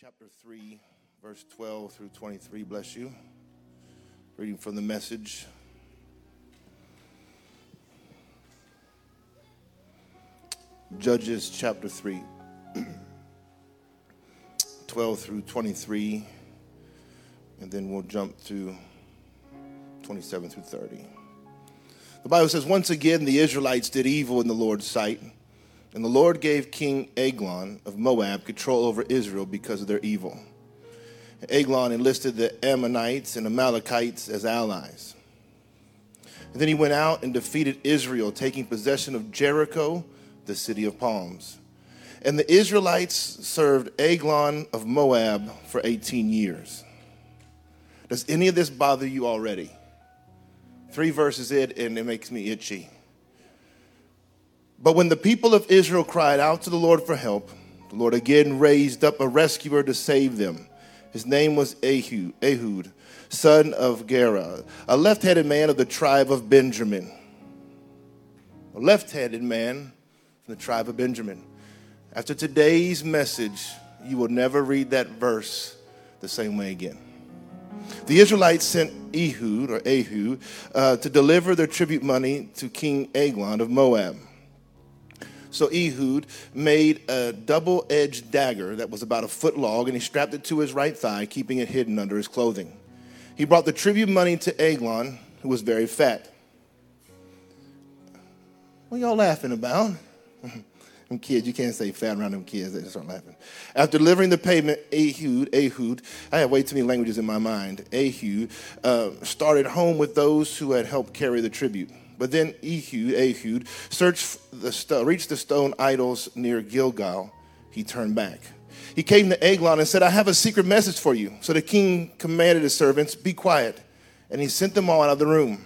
chapter 3, verse 12 through 23. Bless you. Reading from the message. Judges chapter 3, 12 through 23, and then we'll jump to 27 through 30. The Bible says, Once again, the Israelites did evil in the Lord's sight and the Lord gave King Eglon of Moab control over Israel because of their evil. Eglon enlisted the Ammonites and Amalekites as allies. And then he went out and defeated Israel, taking possession of Jericho, the city of palms. And the Israelites served Eglon of Moab for 18 years. Does any of this bother you already? Three verses in, and it makes me itchy. But when the people of Israel cried out to the Lord for help, the Lord again raised up a rescuer to save them. His name was Ehud, son of Gera, a left handed man of the tribe of Benjamin. A left handed man from the tribe of Benjamin. After today's message, you will never read that verse the same way again. The Israelites sent Ehud or Ehud uh, to deliver their tribute money to King Eglon of Moab. So Ehud made a double edged dagger that was about a foot long, and he strapped it to his right thigh, keeping it hidden under his clothing. He brought the tribute money to Eglon, who was very fat. What are y'all laughing about? them kids, you can't say fat around them kids, they just start laughing. After delivering the payment, Ehud, Ehud, I have way too many languages in my mind. Ehud uh, started home with those who had helped carry the tribute. But then Ehud, Ehud searched the reached the stone idols near Gilgal. He turned back. He came to Eglon and said, I have a secret message for you. So the king commanded his servants, Be quiet. And he sent them all out of the room.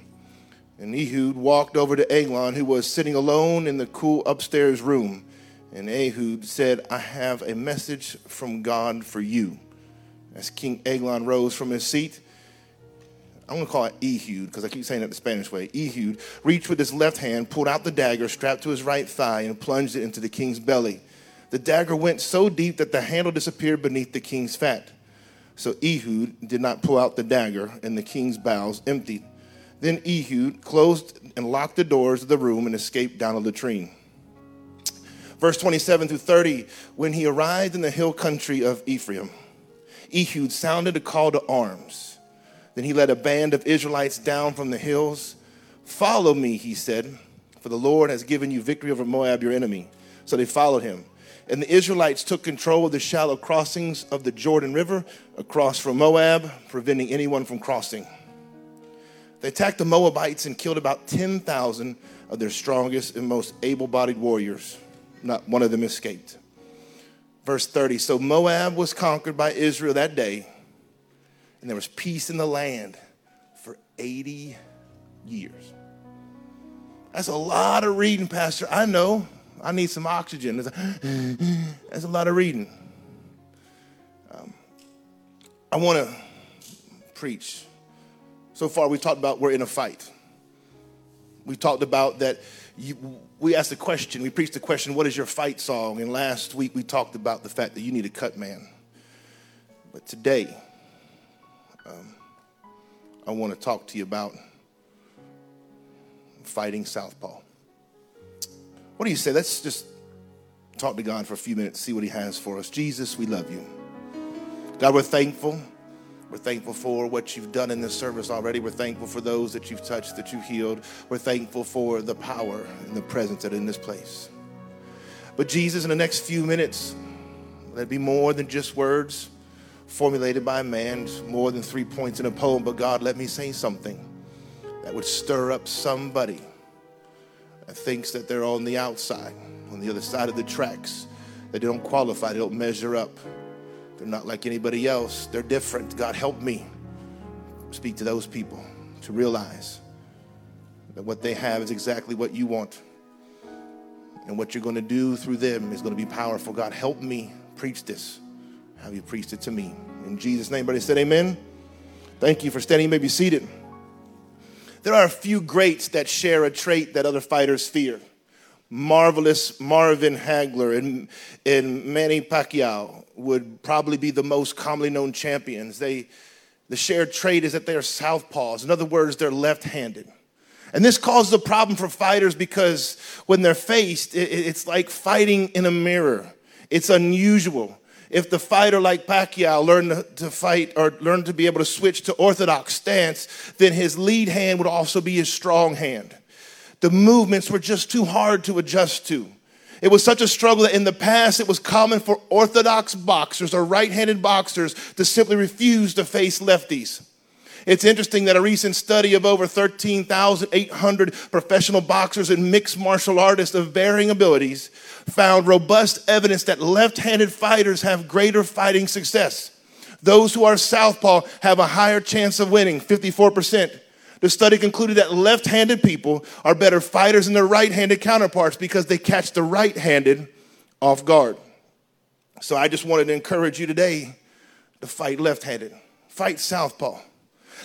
And Ehud walked over to Eglon, who was sitting alone in the cool upstairs room. And Ehud said, I have a message from God for you. As King Eglon rose from his seat, I'm going to call it Ehud because I keep saying it the Spanish way. Ehud reached with his left hand, pulled out the dagger strapped to his right thigh, and plunged it into the king's belly. The dagger went so deep that the handle disappeared beneath the king's fat. So Ehud did not pull out the dagger, and the king's bowels emptied. Then Ehud closed and locked the doors of the room and escaped down a latrine. Verse 27 through 30 When he arrived in the hill country of Ephraim, Ehud sounded a call to arms. Then he led a band of Israelites down from the hills. Follow me, he said, for the Lord has given you victory over Moab, your enemy. So they followed him. And the Israelites took control of the shallow crossings of the Jordan River across from Moab, preventing anyone from crossing. They attacked the Moabites and killed about 10,000 of their strongest and most able bodied warriors. Not one of them escaped. Verse 30 So Moab was conquered by Israel that day and there was peace in the land for 80 years. That's a lot of reading, Pastor. I know. I need some oxygen. That's a lot of reading. Um, I want to preach. So far, we talked about we're in a fight. We talked about that. You, we asked the question, we preached the question, what is your fight song? And last week we talked about the fact that you need a cut man. But today, um, I want to talk to you about fighting Southpaw. What do you say? Let's just talk to God for a few minutes, see what He has for us. Jesus, we love you. God, we're thankful. We're thankful for what you've done in this service already. We're thankful for those that you've touched, that you've healed. We're thankful for the power and the presence that in this place. But Jesus, in the next few minutes, let be more than just words formulated by a man, more than three points in a poem, but God, let me say something that would stir up somebody that thinks that they're on the outside, on the other side of the tracks, that they don't qualify, they don't measure up. They're not like anybody else, they're different. God, help me speak to those people to realize that what they have is exactly what you want. And what you're going to do through them is going to be powerful. God, help me preach this have you preached it to me. In Jesus' name, everybody said amen. Thank you for standing. You may be seated. There are a few greats that share a trait that other fighters fear marvelous Marvin Hagler and, and Manny Pacquiao would probably be the most commonly known champions. They, the shared trait is that they are southpaws. In other words, they're left handed. And this causes a problem for fighters because when they're faced, it's like fighting in a mirror. It's unusual. If the fighter like Pacquiao learned to fight or learned to be able to switch to orthodox stance, then his lead hand would also be his strong hand. The movements were just too hard to adjust to. It was such a struggle that in the past it was common for orthodox boxers or right handed boxers to simply refuse to face lefties. It's interesting that a recent study of over 13,800 professional boxers and mixed martial artists of varying abilities found robust evidence that left handed fighters have greater fighting success. Those who are southpaw have a higher chance of winning, 54%. The study concluded that left handed people are better fighters than their right handed counterparts because they catch the right handed off guard. So I just wanted to encourage you today to fight left handed, fight southpaw.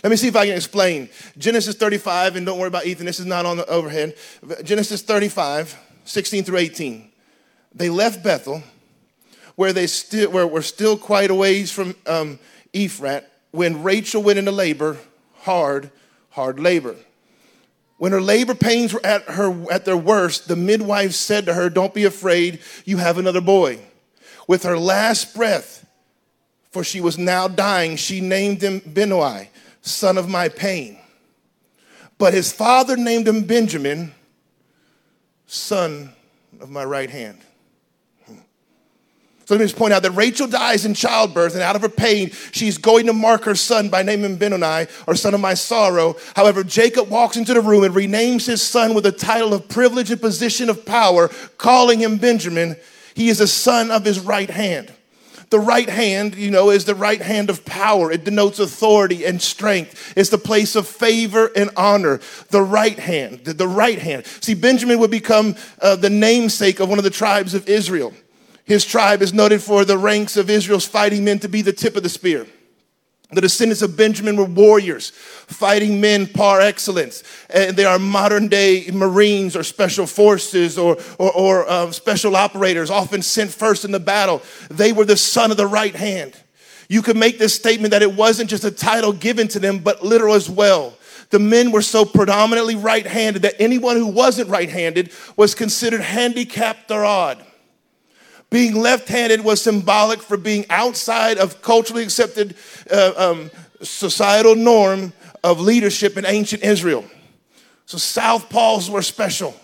Let me see if I can explain. Genesis 35, and don't worry about Ethan, this is not on the overhead. Genesis 35, 16 through 18. They left Bethel, where they still where were still quite a ways from um, Ephrath, when Rachel went into labor, hard, hard labor. When her labor pains were at her at their worst, the midwife said to her, "Don't be afraid, you have another boy." With her last breath, for she was now dying, she named him Benoni son of my pain. But his father named him Benjamin, son of my right hand. So let me just point out that Rachel dies in childbirth, and out of her pain, she's going to mark her son by naming Benoni, or son of my sorrow. However, Jacob walks into the room and renames his son with a title of privilege and position of power, calling him Benjamin. He is a son of his right hand. The right hand, you know, is the right hand of power. It denotes authority and strength. It's the place of favor and honor. The right hand, the, the right hand. See, Benjamin would become uh, the namesake of one of the tribes of Israel. His tribe is noted for the ranks of Israel's fighting men to be the tip of the spear. The descendants of Benjamin were warriors, fighting men par excellence. And they are modern day Marines or special forces or, or, or uh, special operators, often sent first in the battle. They were the son of the right hand. You could make this statement that it wasn't just a title given to them, but literal as well. The men were so predominantly right handed that anyone who wasn't right handed was considered handicapped or odd. Being left handed was symbolic for being outside of culturally accepted uh, um, societal norm of leadership in ancient Israel. So South southpaws were special.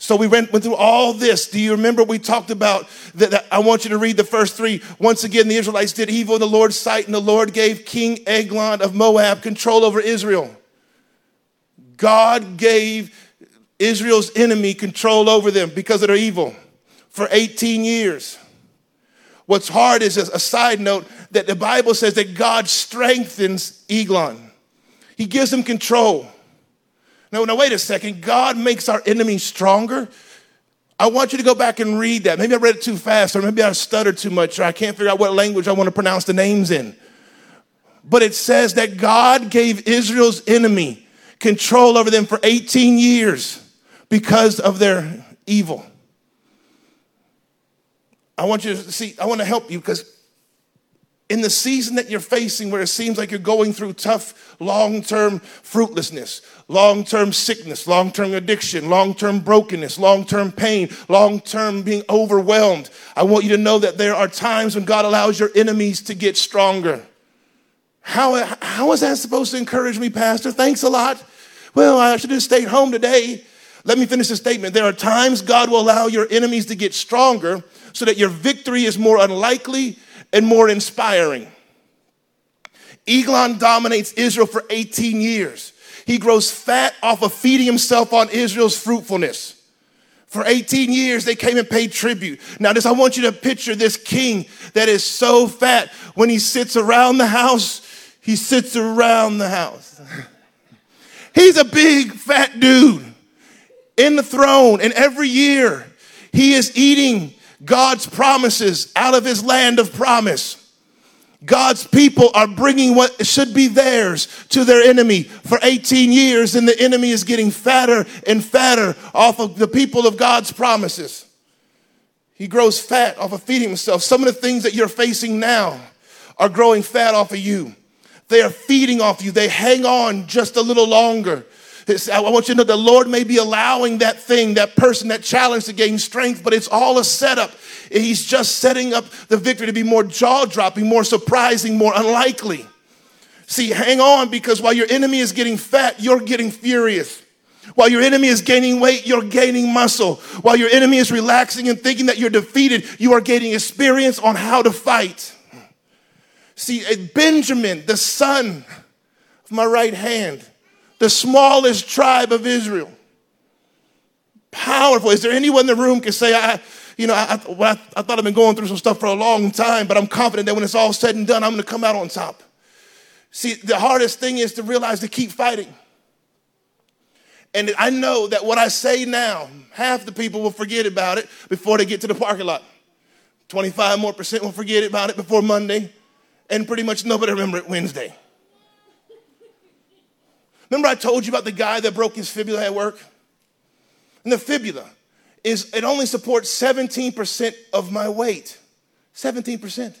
So we went, went through all this. Do you remember we talked about that, that, I want you to read the first three. Once again, the Israelites did evil in the Lord's sight, and the Lord gave King Eglon of Moab control over Israel. God gave Israel's enemy control over them because of their evil for 18 years. What's hard is a side note that the Bible says that God strengthens Eglon. He gives him control. No, no, wait a second. God makes our enemies stronger. I want you to go back and read that. Maybe I read it too fast, or maybe I stuttered too much, or I can't figure out what language I want to pronounce the names in. But it says that God gave Israel's enemy control over them for 18 years because of their evil. I want you to see, I want to help you because in the season that you're facing where it seems like you're going through tough long term fruitlessness, long term sickness, long term addiction, long term brokenness, long term pain, long term being overwhelmed, I want you to know that there are times when God allows your enemies to get stronger. How, how is that supposed to encourage me, Pastor? Thanks a lot. Well, I should have stayed home today. Let me finish the statement. There are times God will allow your enemies to get stronger so that your victory is more unlikely and more inspiring. Eglon dominates Israel for 18 years. He grows fat off of feeding himself on Israel's fruitfulness. For 18 years, they came and paid tribute. Now, this, I want you to picture this king that is so fat. When he sits around the house, he sits around the house. He's a big, fat dude in the throne, and every year he is eating God's promises out of his land of promise. God's people are bringing what should be theirs to their enemy for 18 years, and the enemy is getting fatter and fatter off of the people of God's promises. He grows fat off of feeding himself. Some of the things that you're facing now are growing fat off of you. They are feeding off you. They hang on just a little longer. I want you to know the Lord may be allowing that thing, that person, that challenge to gain strength, but it's all a setup. He's just setting up the victory to be more jaw dropping, more surprising, more unlikely. See, hang on because while your enemy is getting fat, you're getting furious. While your enemy is gaining weight, you're gaining muscle. While your enemy is relaxing and thinking that you're defeated, you are gaining experience on how to fight. See, Benjamin, the son of my right hand, the smallest tribe of Israel. Powerful. Is there anyone in the room can say, I, you know, I, I, I thought I've been going through some stuff for a long time, but I'm confident that when it's all said and done, I'm going to come out on top. See, the hardest thing is to realize to keep fighting. And I know that what I say now, half the people will forget about it before they get to the parking lot. 25 more percent will forget about it before Monday, and pretty much nobody remember it Wednesday. Remember I told you about the guy that broke his fibula at work? And the fibula is it only supports 17% of my weight. 17%.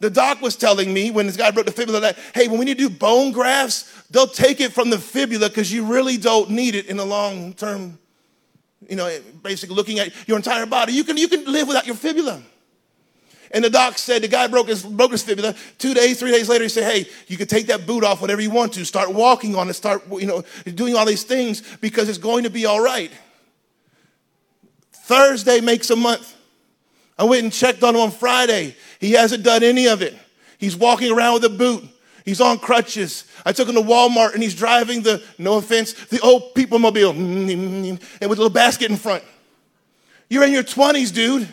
The doc was telling me when this guy broke the fibula that, hey, when we need to do bone grafts, they'll take it from the fibula because you really don't need it in the long term, you know, basically looking at your entire body. You can, you can live without your fibula. And the doc said the guy broke his, broke his fibula. Two days, three days later, he said, hey, you can take that boot off whatever you want to. Start walking on it. Start, you know, doing all these things because it's going to be all right. Thursday makes a month. I went and checked on him on Friday. He hasn't done any of it. He's walking around with a boot. He's on crutches. I took him to Walmart and he's driving the, no offense, the old people mobile and with a little basket in front. You're in your 20s, dude.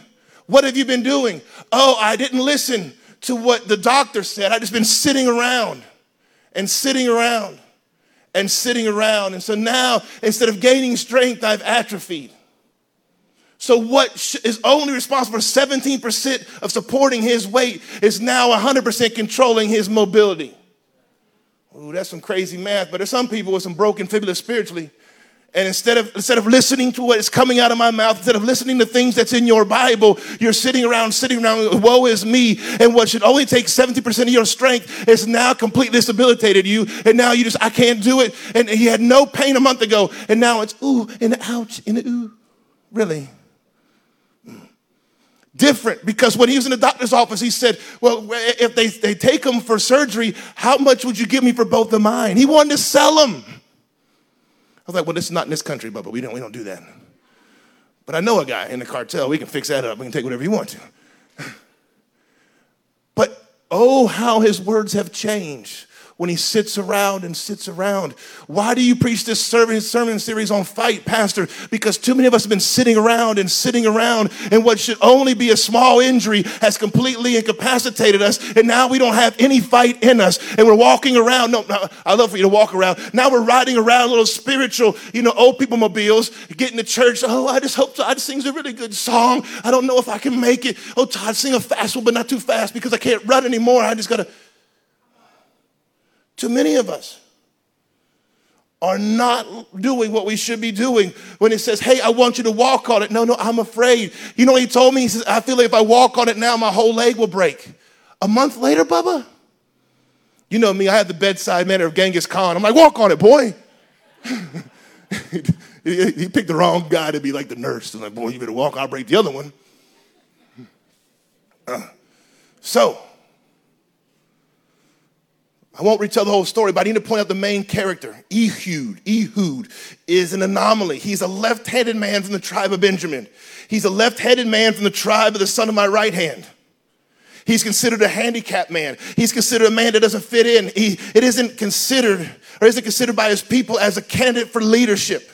What have you been doing? Oh, I didn't listen to what the doctor said. I've just been sitting around and sitting around and sitting around. And so now, instead of gaining strength, I've atrophied. So, what is only responsible for 17% of supporting his weight is now 100% controlling his mobility. Ooh, that's some crazy math, but there's some people with some broken fibula spiritually and instead of, instead of listening to what is coming out of my mouth, instead of listening to things that's in your Bible, you're sitting around, sitting around, woe is me. And what should only take 70% of your strength is now completely disabilitated you. And now you just, I can't do it. And he had no pain a month ago. And now it's ooh and ouch and ooh. Really? Different because when he was in the doctor's office, he said, Well, if they, they take him for surgery, how much would you give me for both of mine? He wanted to sell them was like, well, this is not in this country, but we don't, we don't do that. But I know a guy in the cartel. We can fix that up. We can take whatever you want to. but oh, how his words have changed when he sits around and sits around. Why do you preach this sermon, series on fight, Pastor? Because too many of us have been sitting around and sitting around, and what should only be a small injury has completely incapacitated us, and now we don't have any fight in us, and we're walking around. No, no I love for you to walk around. Now we're riding around little spiritual, you know, old people mobiles, getting to church. Oh, I just hope Todd sings a really good song. I don't know if I can make it. Oh, Todd, sing a fast one, but not too fast because I can't run anymore. I just gotta. Too many of us are not doing what we should be doing when he says, Hey, I want you to walk on it. No, no, I'm afraid. You know, he told me, he says, I feel like if I walk on it now, my whole leg will break. A month later, Bubba, you know me, I had the bedside manner of Genghis Khan. I'm like, walk on it, boy. he, picked the wrong guy to be like the nurse. I'm like, boy, you better walk, I'll break the other one. Uh, so, I won't retell the whole story, but I need to point out the main character. Ehud. Ehud is an anomaly. He's a left handed man from the tribe of Benjamin. He's a left handed man from the tribe of the son of my right hand. He's considered a handicapped man. He's considered a man that doesn't fit in. He, it isn't considered or isn't considered by his people as a candidate for leadership.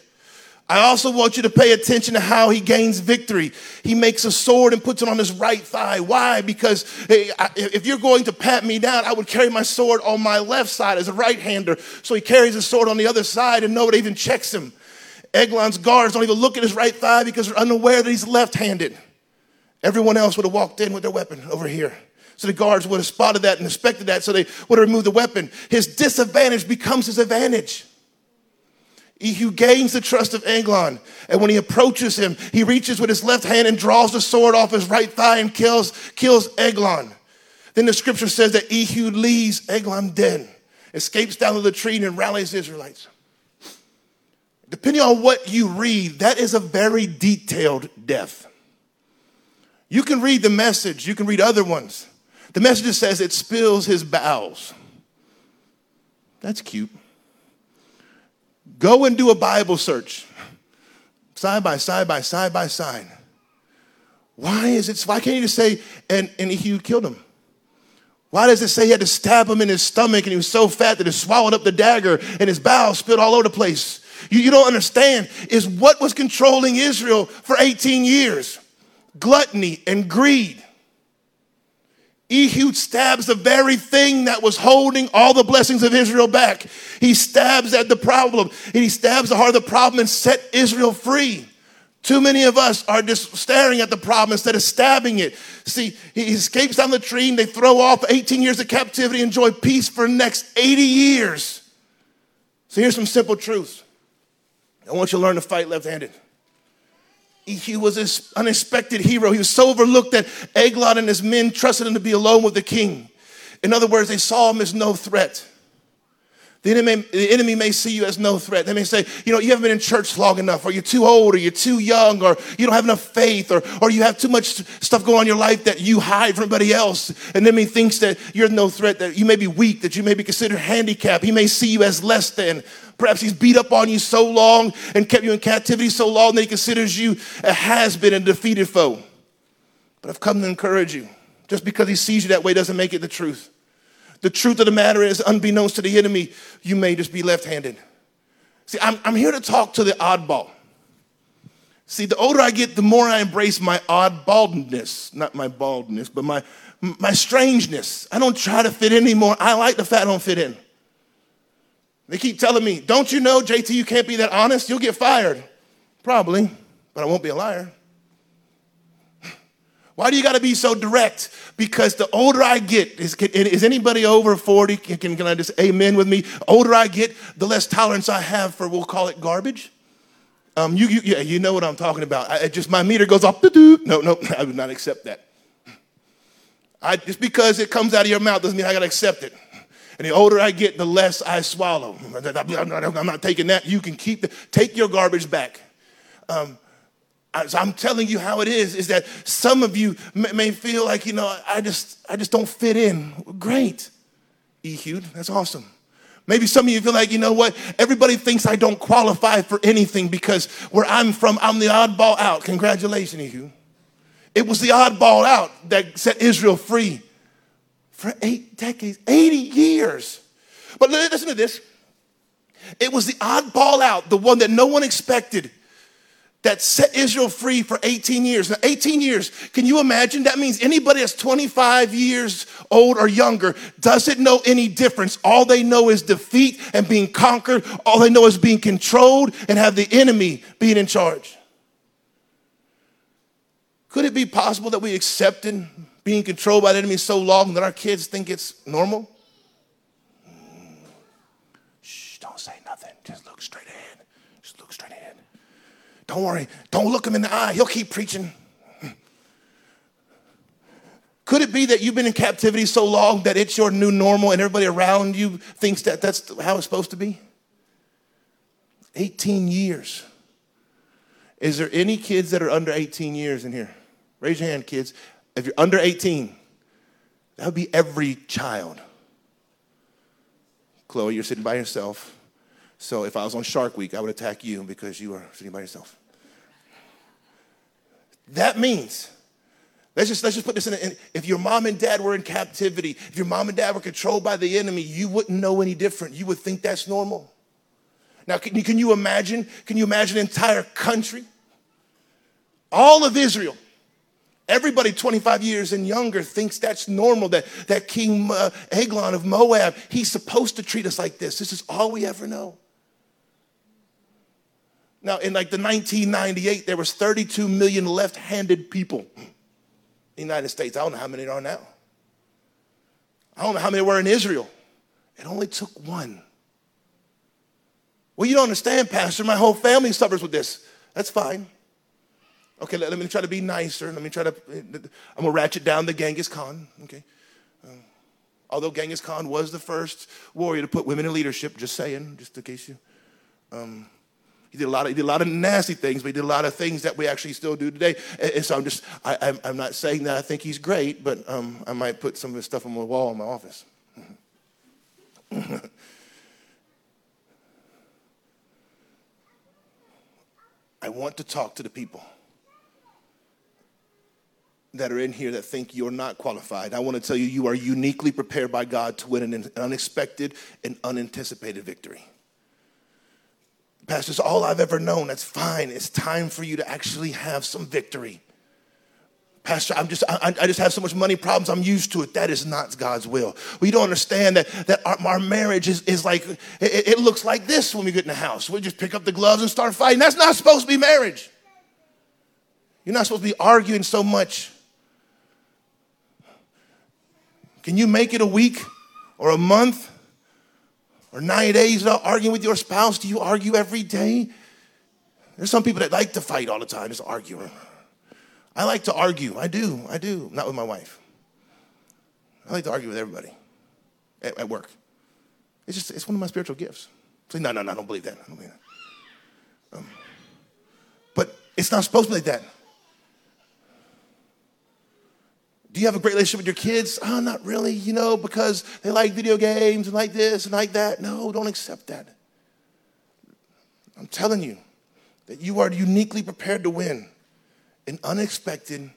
I also want you to pay attention to how he gains victory. He makes a sword and puts it on his right thigh. Why? Because if you're going to pat me down, I would carry my sword on my left side as a right hander. So he carries his sword on the other side and nobody even checks him. Eglon's guards don't even look at his right thigh because they're unaware that he's left handed. Everyone else would have walked in with their weapon over here. So the guards would have spotted that and inspected that, so they would have removed the weapon. His disadvantage becomes his advantage. Ehud gains the trust of Eglon, and when he approaches him, he reaches with his left hand and draws the sword off his right thigh and kills, kills Eglon. Then the scripture says that Ehud leaves Eglon dead, escapes down to the tree, and rallies the Israelites. Depending on what you read, that is a very detailed death. You can read the message, you can read other ones. The message says it spills his bowels. That's cute. Go and do a Bible search, side by side by side by side. Why is it? Why can't you just say, and, and he killed him? Why does it say he had to stab him in his stomach and he was so fat that he swallowed up the dagger and his bowels spilled all over the place? You, you don't understand is what was controlling Israel for 18 years gluttony and greed. Ehud stabs the very thing that was holding all the blessings of Israel back. He stabs at the problem, and he stabs the heart of the problem and set Israel free. Too many of us are just staring at the problem instead of stabbing it. See, he escapes down the tree, and they throw off 18 years of captivity, enjoy peace for the next 80 years. So here's some simple truths. I want you to learn to fight left handed. He was this unexpected hero. He was so overlooked that Eglon and his men trusted him to be alone with the king. In other words, they saw him as no threat. The enemy, the enemy may see you as no threat. They may say, you know, you haven't been in church long enough, or you're too old, or you're too young, or you don't have enough faith, or, or you have too much stuff going on in your life that you hide from everybody else. And the enemy thinks that you're no threat, that you may be weak, that you may be considered handicapped. He may see you as less than. Perhaps he's beat up on you so long and kept you in captivity so long that he considers you a has been and defeated foe. But I've come to encourage you. Just because he sees you that way doesn't make it the truth. The truth of the matter is, unbeknownst to the enemy, you may just be left handed. See, I'm, I'm here to talk to the oddball. See, the older I get, the more I embrace my oddbaldness, not my baldness, but my, my strangeness. I don't try to fit in anymore. I like the fact I don't fit in. They keep telling me, don't you know, JT, you can't be that honest? You'll get fired. Probably, but I won't be a liar. Why do you got to be so direct? Because the older I get, is, is anybody over 40? Can, can I just amen with me? Older I get, the less tolerance I have for, we'll call it garbage. Um, you, you, yeah, you know what I'm talking about. I, just my meter goes off. Dude. No, no, I would not accept that. I, just because it comes out of your mouth doesn't mean I got to accept it. And the older I get, the less I swallow. I'm not taking that. You can keep the, take your garbage back. Um, I'm telling you how it is, is that some of you may feel like, you know, I just, I just don't fit in. Great, Ehud, that's awesome. Maybe some of you feel like, you know what, everybody thinks I don't qualify for anything because where I'm from, I'm the oddball out. Congratulations, Ehud. It was the oddball out that set Israel free for eight decades, 80 years. But listen to this. It was the oddball out, the one that no one expected that set Israel free for 18 years. Now, 18 years, can you imagine? That means anybody that's 25 years old or younger doesn't know any difference. All they know is defeat and being conquered. All they know is being controlled and have the enemy being in charge. Could it be possible that we accepted being controlled by the enemy so long that our kids think it's normal? Shh, don't say nothing. Just look straight ahead. Just look straight ahead. Don't worry. Don't look him in the eye. He'll keep preaching. Could it be that you've been in captivity so long that it's your new normal and everybody around you thinks that that's how it's supposed to be? 18 years. Is there any kids that are under 18 years in here? Raise your hand, kids. If you're under 18, that would be every child. Chloe, you're sitting by yourself. So if I was on Shark Week, I would attack you because you are sitting by yourself. That means, let's just, let's just put this in, in, if your mom and dad were in captivity, if your mom and dad were controlled by the enemy, you wouldn't know any different. You would think that's normal. Now, can you, can you imagine? Can you imagine an entire country? All of Israel Everybody 25 years and younger thinks that's normal, that, that King uh, Eglon of Moab, he's supposed to treat us like this. This is all we ever know. Now, in like the 1998, there was 32 million left-handed people in the United States. I don't know how many there are now. I don't know how many were in Israel. It only took one. Well, you don't understand, Pastor. My whole family suffers with this. That's fine. Okay, let, let me try to be nicer. Let me try to, I'm gonna ratchet down the Genghis Khan. Okay. Um, although Genghis Khan was the first warrior to put women in leadership, just saying, just in case you. Um, he did a lot of he did a lot of nasty things, but he did a lot of things that we actually still do today. And, and so I'm just I, am I'm not saying that I think he's great, but um, I might put some of his stuff on my wall in my office. I want to talk to the people that are in here that think you're not qualified. I want to tell you, you are uniquely prepared by God to win an unexpected and unanticipated victory. Pastor, it's all I've ever known. That's fine. It's time for you to actually have some victory. Pastor, I'm just, I, I, just have so much money problems. I'm used to it. That is not God's will. We don't understand that, that our, our marriage is, is like, it, it looks like this when we get in the house. We just pick up the gloves and start fighting. That's not supposed to be marriage. You're not supposed to be arguing so much. Can you make it a week or a month or 90 days without arguing with your spouse? Do you argue every day? There's some people that like to fight all the time, just arguing. I like to argue. I do. I do. Not with my wife. I like to argue with everybody at, at work. It's just, it's one of my spiritual gifts. Say, no, no, no, I don't believe that. I don't believe that. Um, but it's not supposed to be like that. Do you have a great relationship with your kids? Oh, not really, you know, because they like video games and like this and like that. No, don't accept that. I'm telling you that you are uniquely prepared to win an unexpected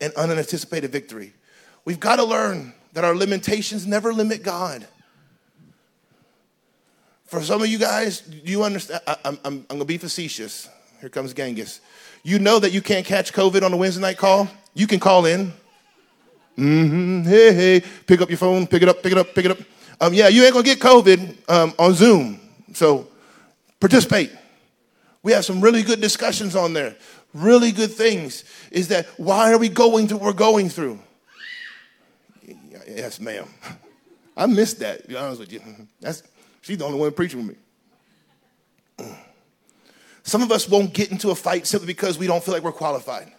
and unanticipated victory. We've got to learn that our limitations never limit God. For some of you guys, you understand? I, I'm, I'm going to be facetious. Here comes Genghis. You know that you can't catch COVID on a Wednesday night call? You can call in. Mm-hmm. Hey, hey. Pick up your phone, pick it up, pick it up, pick it up. Um, yeah, you ain't gonna get COVID um, on Zoom. So participate. We have some really good discussions on there. Really good things. Is that why are we going through we're going through? Yes, ma'am. I missed that, be honest with you. That's, she's the only one preaching with me. Some of us won't get into a fight simply because we don't feel like we're qualified.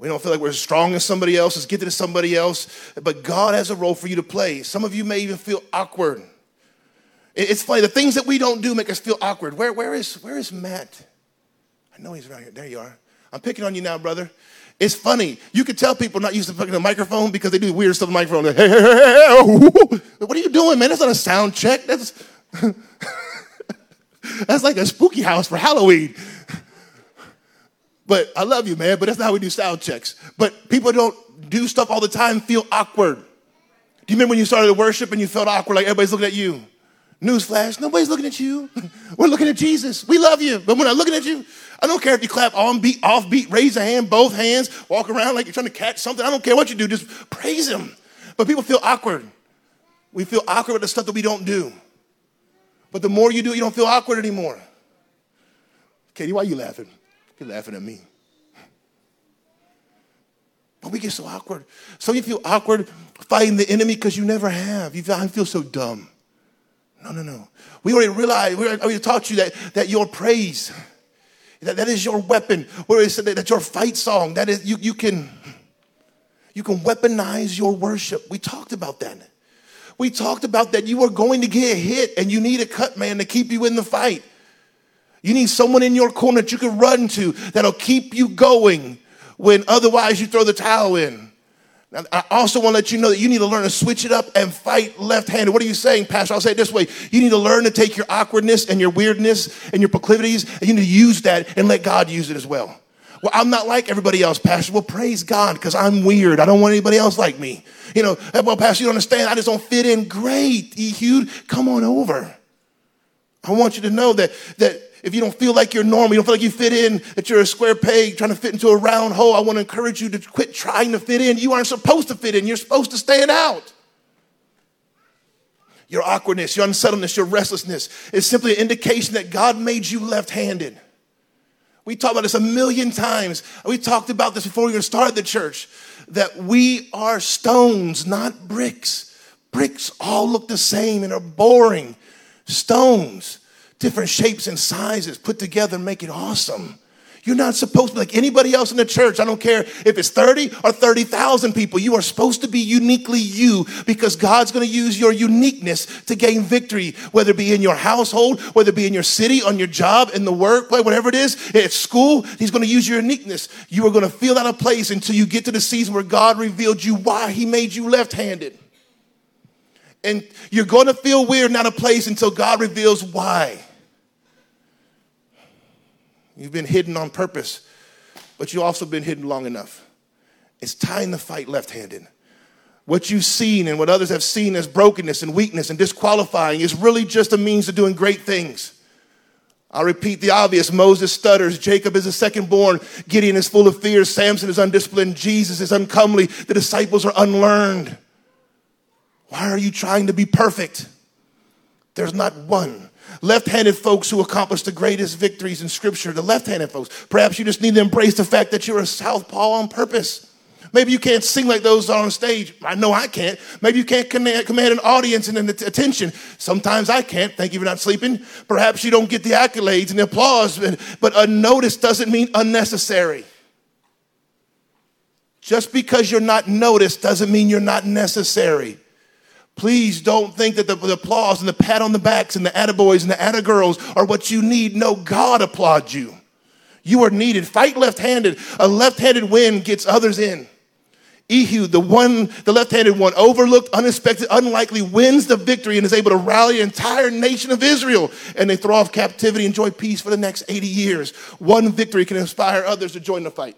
We don't feel like we're as strong as somebody else, as gifted as somebody else, but God has a role for you to play. Some of you may even feel awkward. It's funny, the things that we don't do make us feel awkward. Where, where, is, where is Matt? I know he's around here. There you are. I'm picking on you now, brother. It's funny. You can tell people not used to picking the microphone because they do weird stuff on the microphone. Like, hey, hey, hey, hey, oh, what are you doing, man? That's not a sound check. That's, that's like a spooky house for Halloween. But I love you, man, but that's not how we do sound checks. But people don't do stuff all the time, feel awkward. Do you remember when you started to worship and you felt awkward, like everybody's looking at you? Newsflash, nobody's looking at you. We're looking at Jesus. We love you. But we're not looking at you. I don't care if you clap on beat, off beat, raise a hand, both hands, walk around like you're trying to catch something. I don't care what you do, just praise him. But people feel awkward. We feel awkward with the stuff that we don't do. But the more you do, it, you don't feel awkward anymore. Katie, why are you laughing? You're laughing at me. But we get so awkward. So you feel awkward fighting the enemy because you never have. You feel, I feel so dumb. No, no, no. We already realized, we already taught you that, that your praise, that, that is your weapon. Where is that, that's your fight song. That is, you, you can, you can weaponize your worship. We talked about that. We talked about that you are going to get hit and you need a cut man to keep you in the fight. You need someone in your corner that you can run to that'll keep you going when otherwise you throw the towel in. Now, I also want to let you know that you need to learn to switch it up and fight left handed. What are you saying, Pastor? I'll say it this way. You need to learn to take your awkwardness and your weirdness and your proclivities, and you need to use that and let God use it as well. Well, I'm not like everybody else, Pastor. Well, praise God, because I'm weird. I don't want anybody else like me. You know, eh, well, Pastor, you don't understand. I just don't fit in. Great, Ehud, come on over. I want you to know that that if you don't feel like you're normal, you don't feel like you fit in, that you're a square peg trying to fit into a round hole, I want to encourage you to quit trying to fit in. You aren't supposed to fit in, you're supposed to stand out. Your awkwardness, your unsettledness, your restlessness is simply an indication that God made you left handed. We talked about this a million times. We talked about this before we even started the church. that we are stones, not bricks. Bricks all look the same and are boring. Stones, different shapes and sizes put together and make it awesome. You're not supposed to be like anybody else in the church. I don't care if it's 30 or 30,000 people. You are supposed to be uniquely you because God's going to use your uniqueness to gain victory, whether it be in your household, whether it be in your city, on your job, in the workplace, whatever it is, at school. He's going to use your uniqueness. You are going to feel out of place until you get to the season where God revealed you why He made you left handed. And you're going to feel weird and out of place until God reveals why. You've been hidden on purpose, but you've also been hidden long enough. It's time to fight left handed. What you've seen and what others have seen as brokenness and weakness and disqualifying is really just a means of doing great things. I'll repeat the obvious Moses stutters, Jacob is the second born, Gideon is full of fear, Samson is undisciplined, Jesus is uncomely, the disciples are unlearned. Why are you trying to be perfect? There's not one left handed folks who accomplish the greatest victories in Scripture, the left handed folks. Perhaps you just need to embrace the fact that you're a southpaw on purpose. Maybe you can't sing like those on stage. I know I can't. Maybe you can't command, an audience and an attention. Sometimes I can't. Thank you for not sleeping. Perhaps you don't get the accolades and the applause, but unnoticed doesn't mean unnecessary. Just because you're not noticed doesn't mean you're not necessary. Please don't think that the, the, applause and the pat on the backs and the attaboys and the attagirls are what you need. No, God applauds you. You are needed. Fight left handed. A left handed win gets others in. Ehud, the one, the left-handed one, overlooked, unexpected, unlikely, wins the victory and is able to rally an entire nation of Israel. And they throw off captivity, enjoy peace for the next 80 years. One victory can inspire others to join the fight.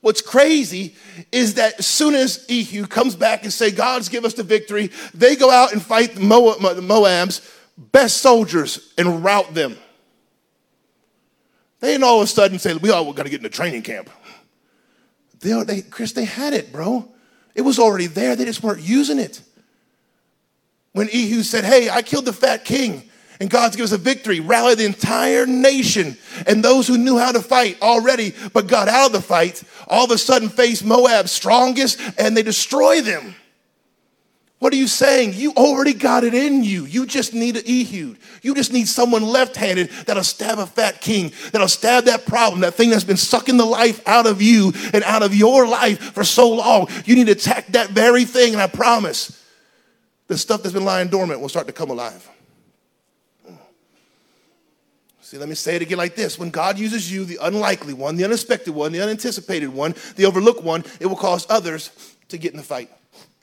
What's crazy is that as soon as Ehud comes back and say, God's give us the victory, they go out and fight the Moab's best soldiers and rout them. They didn't all of a sudden say, we all got to get in the training camp. They, they, Chris, they had it, bro. It was already there. They just weren't using it. When Ehud said, hey, I killed the fat king and God's given us a victory, rally the entire nation. And those who knew how to fight already, but got out of the fight, all of a sudden face Moab's strongest and they destroy them. What are you saying? You already got it in you. You just need an Ehud. You just need someone left handed that'll stab a fat king, that'll stab that problem, that thing that's been sucking the life out of you and out of your life for so long. You need to attack that very thing, and I promise the stuff that's been lying dormant will start to come alive. See, let me say it again like this. When God uses you, the unlikely one, the unexpected one, the unanticipated one, the overlooked one, it will cause others to get in the fight.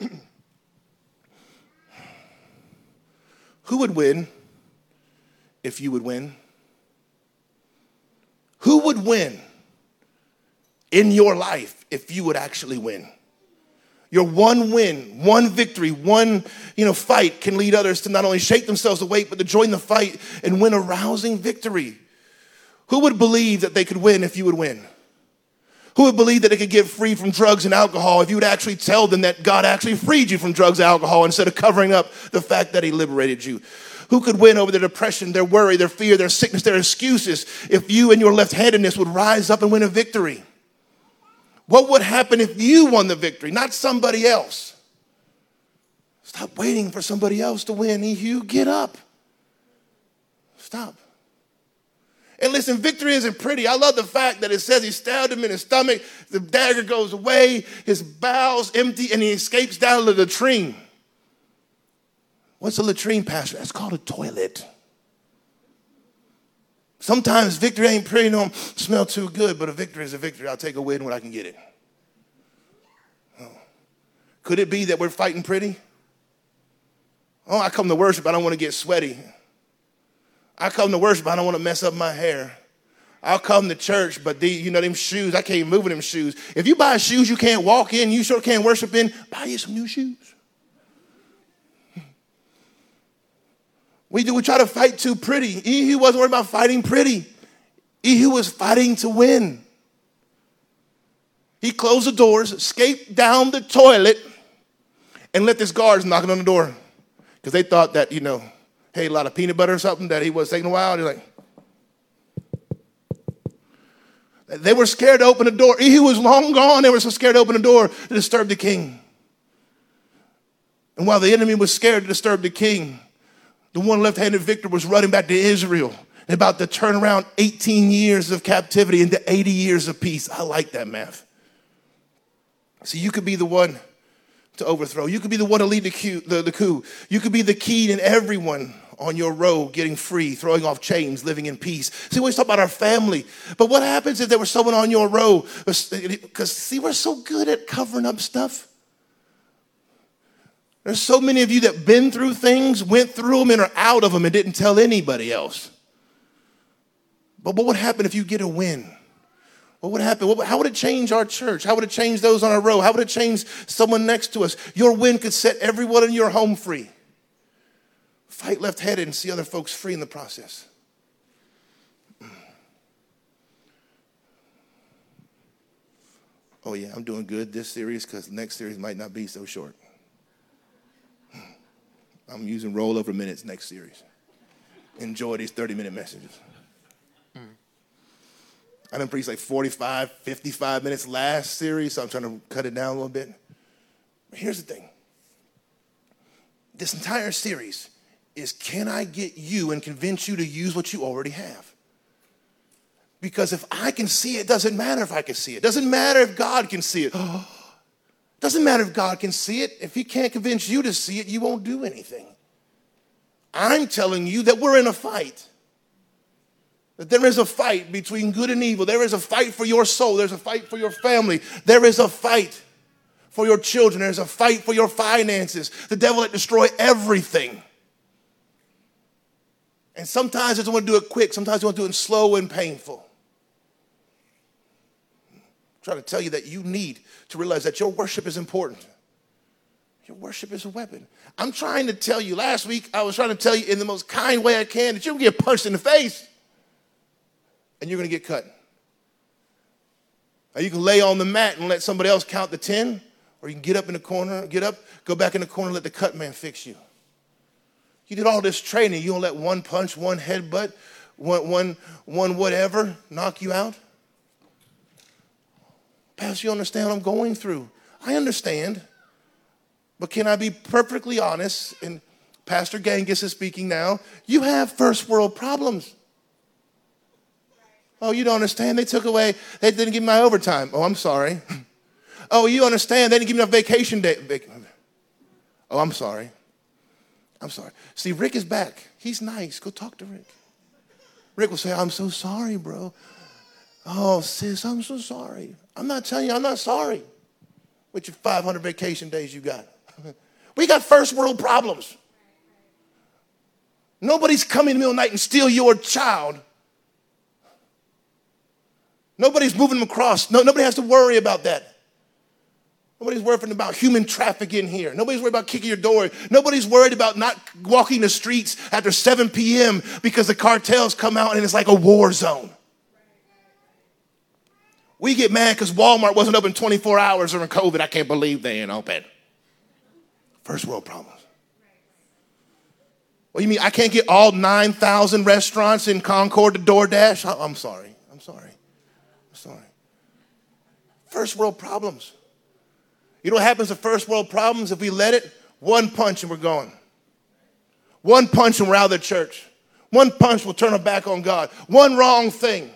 Who would win if you would win? Who would win in your life if you would actually win? Your one win, one victory, one you know, fight can lead others to not only shake themselves awake, but to join the fight and win a rousing victory. Who would believe that they could win if you would win? Who would believe that they could get free from drugs and alcohol if you would actually tell them that God actually freed you from drugs and alcohol instead of covering up the fact that He liberated you? Who could win over their depression, their worry, their fear, their sickness, their excuses if you and your left handedness would rise up and win a victory? What would happen if you won the victory, not somebody else? Stop waiting for somebody else to win. Ehud, get up. Stop. And listen, victory isn't pretty. I love the fact that it says he stabbed him in his stomach, the dagger goes away, his bowels empty, and he escapes down to the latrine. What's a latrine, Pastor? That's called a toilet. Sometimes victory ain't pretty, don't smell too good, but a victory is a victory. I'll take a win when I can get it. Oh. Could it be that we're fighting pretty? Oh, I come to worship, I don't want to get sweaty. I come to worship, I don't want to mess up my hair. I'll come to church, but the, you know, them shoes, I can't move in them shoes. If you buy shoes you can't walk in, you sure can't worship in, buy you some new shoes. We do, we try to fight too pretty. Ehud wasn't worried about fighting pretty. Ehud was fighting to win. He closed the doors, escaped down the toilet, and let this guards knocking on the door. Because they thought that, you know, hey, a lot of peanut butter or something that he was taking a while. They're like, They were scared to open the door. He was long gone. They were so scared to open the door to disturb the king. And while the enemy was scared to disturb the king, the one left handed victor was running back to Israel and about to turn around 18 years of captivity into 80 years of peace. I like that math. See, you could be the one to overthrow. You could be the one to lead the coup. The, the coup. You could be the key in everyone on your road getting free, throwing off chains, living in peace. See, we always talk about our family. But what happens if there was someone on your road? Because, see, we're so good at covering up stuff. There's so many of you that been through things, went through them, and are out of them and didn't tell anybody else. But what would happen if you get a win? What would happen? What, how would it change our church? How would it change those on our row? How would it change someone next to us? Your win could set everyone in your home free. Fight left headed and see other folks free in the process. Oh, yeah, I'm doing good this series because next series might not be so short. I'm using rollover minutes next series. Enjoy these 30 minute messages. I done preached like 45, 55 minutes last series, so I'm trying to cut it down a little bit. But here's the thing this entire series is can I get you and convince you to use what you already have? Because if I can see it, doesn't matter if I can see it. Doesn't matter if God can see it. Doesn't matter if God can see it. If He can't convince you to see it, you won't do anything. I'm telling you that we're in a fight. That there is a fight between good and evil. There is a fight for your soul. There's a fight for your family. There is a fight for your children. There's a fight for your finances. The devil that destroy everything. And sometimes doesn't want to do it quick. Sometimes he wants to do it slow and painful. I'm trying to tell you that you need to realize that your worship is important. Your worship is a weapon. I'm trying to tell you, last week I was trying to tell you in the most kind way I can that you're gonna get punched in the face and you're gonna get cut. Now you can lay on the mat and let somebody else count the 10, or you can get up in the corner, get up, go back in the corner, let the cut man fix you. You did all this training, you don't let one punch, one headbutt, one, one, one whatever knock you out? Pastor, you understand what I'm going through? I understand. But can I be perfectly honest? And Pastor Genghis is speaking now. You have first world problems. Oh, you don't understand? They took away, they didn't give me my overtime. Oh, I'm sorry. Oh, you understand? They didn't give me enough vacation day. Oh, I'm sorry. I'm sorry. See, Rick is back. He's nice. Go talk to Rick. Rick will say, I'm so sorry, bro. Oh, sis, I'm so sorry. I'm not telling you, I'm not sorry with your 500 vacation days you got. we got first world problems. Nobody's coming in the middle of the night and steal your child. Nobody's moving them across. No, nobody has to worry about that. Nobody's worried about human trafficking here. Nobody's worried about kicking your door. Nobody's worried about not walking the streets after 7 p.m. because the cartels come out and it's like a war zone. We get mad because Walmart wasn't open 24 hours during COVID. I can't believe they ain't open. First world problems. What do you mean? I can't get all 9,000 restaurants in Concord to DoorDash? I'm sorry. I'm sorry. I'm sorry. First world problems. You know what happens to first world problems if we let it? One punch and we're gone. One punch and we're out of the church. One punch will turn our back on God. One wrong thing.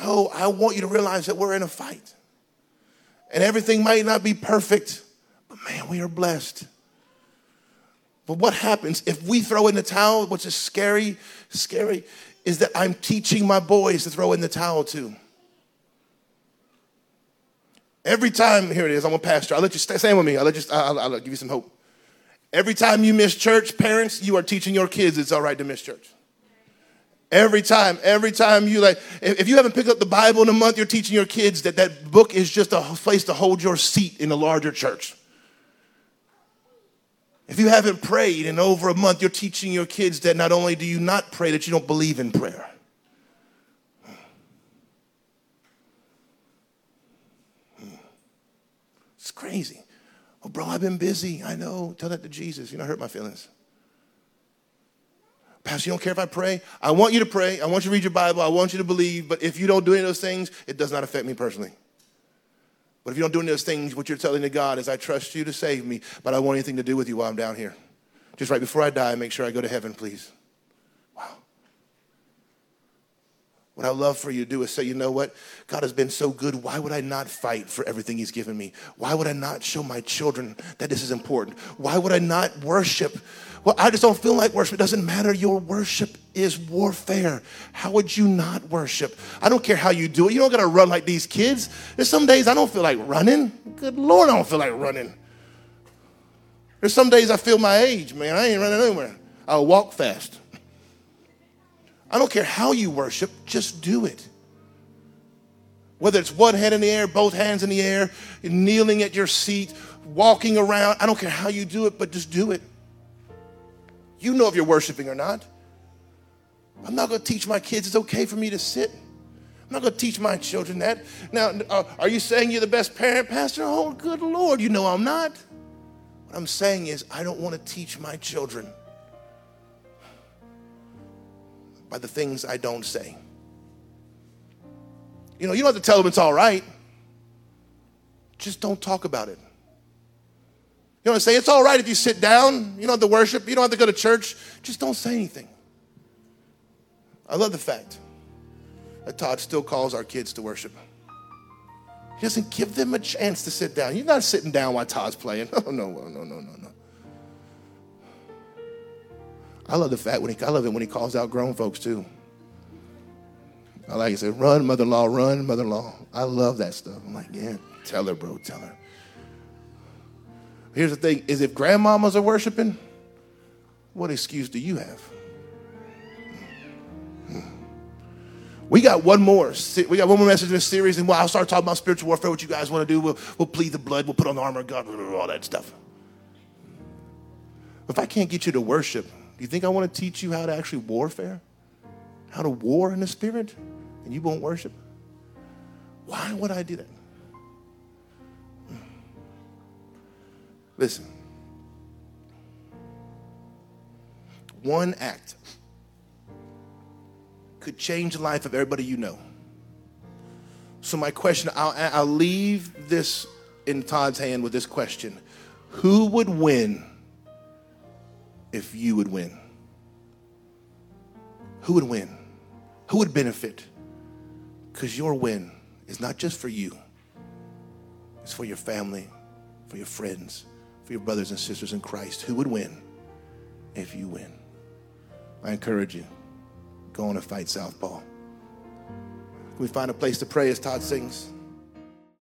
No, I want you to realize that we're in a fight. And everything might not be perfect, but man, we are blessed. But what happens if we throw in the towel, which is scary, scary, is that I'm teaching my boys to throw in the towel too. Every time, here it is, I'm a pastor. I'll let you stand with me. I'll let you, I'll, I'll give you some hope. Every time you miss church, parents, you are teaching your kids it's all right to miss church. Every time, every time you like, if you haven't picked up the Bible in a month, you're teaching your kids that that book is just a place to hold your seat in a larger church. If you haven't prayed in over a month, you're teaching your kids that not only do you not pray, that you don't believe in prayer. It's crazy. Oh, bro, I've been busy. I know. Tell that to Jesus. You know, hurt my feelings. Pastor, you don't care if I pray? I want you to pray. I want you to read your Bible. I want you to believe. But if you don't do any of those things, it does not affect me personally. But if you don't do any of those things, what you're telling to God is, I trust you to save me, but I don't want anything to do with you while I'm down here. Just right before I die, make sure I go to heaven, please. Wow. What I love for you to do is say, you know what? God has been so good. Why would I not fight for everything He's given me? Why would I not show my children that this is important? Why would I not worship? Well, I just don't feel like worship. It doesn't matter. Your worship is warfare. How would you not worship? I don't care how you do it. You don't got to run like these kids. There's some days I don't feel like running. Good Lord, I don't feel like running. There's some days I feel my age, man. I ain't running anywhere. I'll walk fast. I don't care how you worship, just do it. Whether it's one hand in the air, both hands in the air, kneeling at your seat, walking around, I don't care how you do it, but just do it. You know if you're worshiping or not. I'm not going to teach my kids it's okay for me to sit. I'm not going to teach my children that. Now, uh, are you saying you're the best parent, Pastor? Oh, good Lord, you know I'm not. What I'm saying is, I don't want to teach my children by the things I don't say. You know, you don't have to tell them it's all right. Just don't talk about it. Know what I'm saying? It's all right if you sit down. You don't have to worship. You don't have to go to church. Just don't say anything. I love the fact that Todd still calls our kids to worship. He doesn't give them a chance to sit down. You're not sitting down while Todd's playing. Oh, no, no, no, no, no, no. I love the fact when he, I love it when he calls out grown folks too. I like he said, run, mother-in-law, run, mother-in-law. I love that stuff. I'm like, yeah, tell her, bro, tell her. Here's the thing: is if grandmamas are worshiping, what excuse do you have? We got one more. We got one more message in this series, and I'll start talking about spiritual warfare. What you guys want to do? We'll, we'll plead the blood. We'll put on the armor of God. All that stuff. If I can't get you to worship, do you think I want to teach you how to actually warfare? How to war in the spirit? And you won't worship? Why would I do that? Listen. One act could change the life of everybody you know. So, my question I'll, I'll leave this in Todd's hand with this question Who would win if you would win? Who would win? Who would benefit? Because your win is not just for you, it's for your family, for your friends, for your brothers and sisters in Christ. Who would win if you win? I encourage you go on and fight Southpaw. Can we find a place to pray as Todd sings?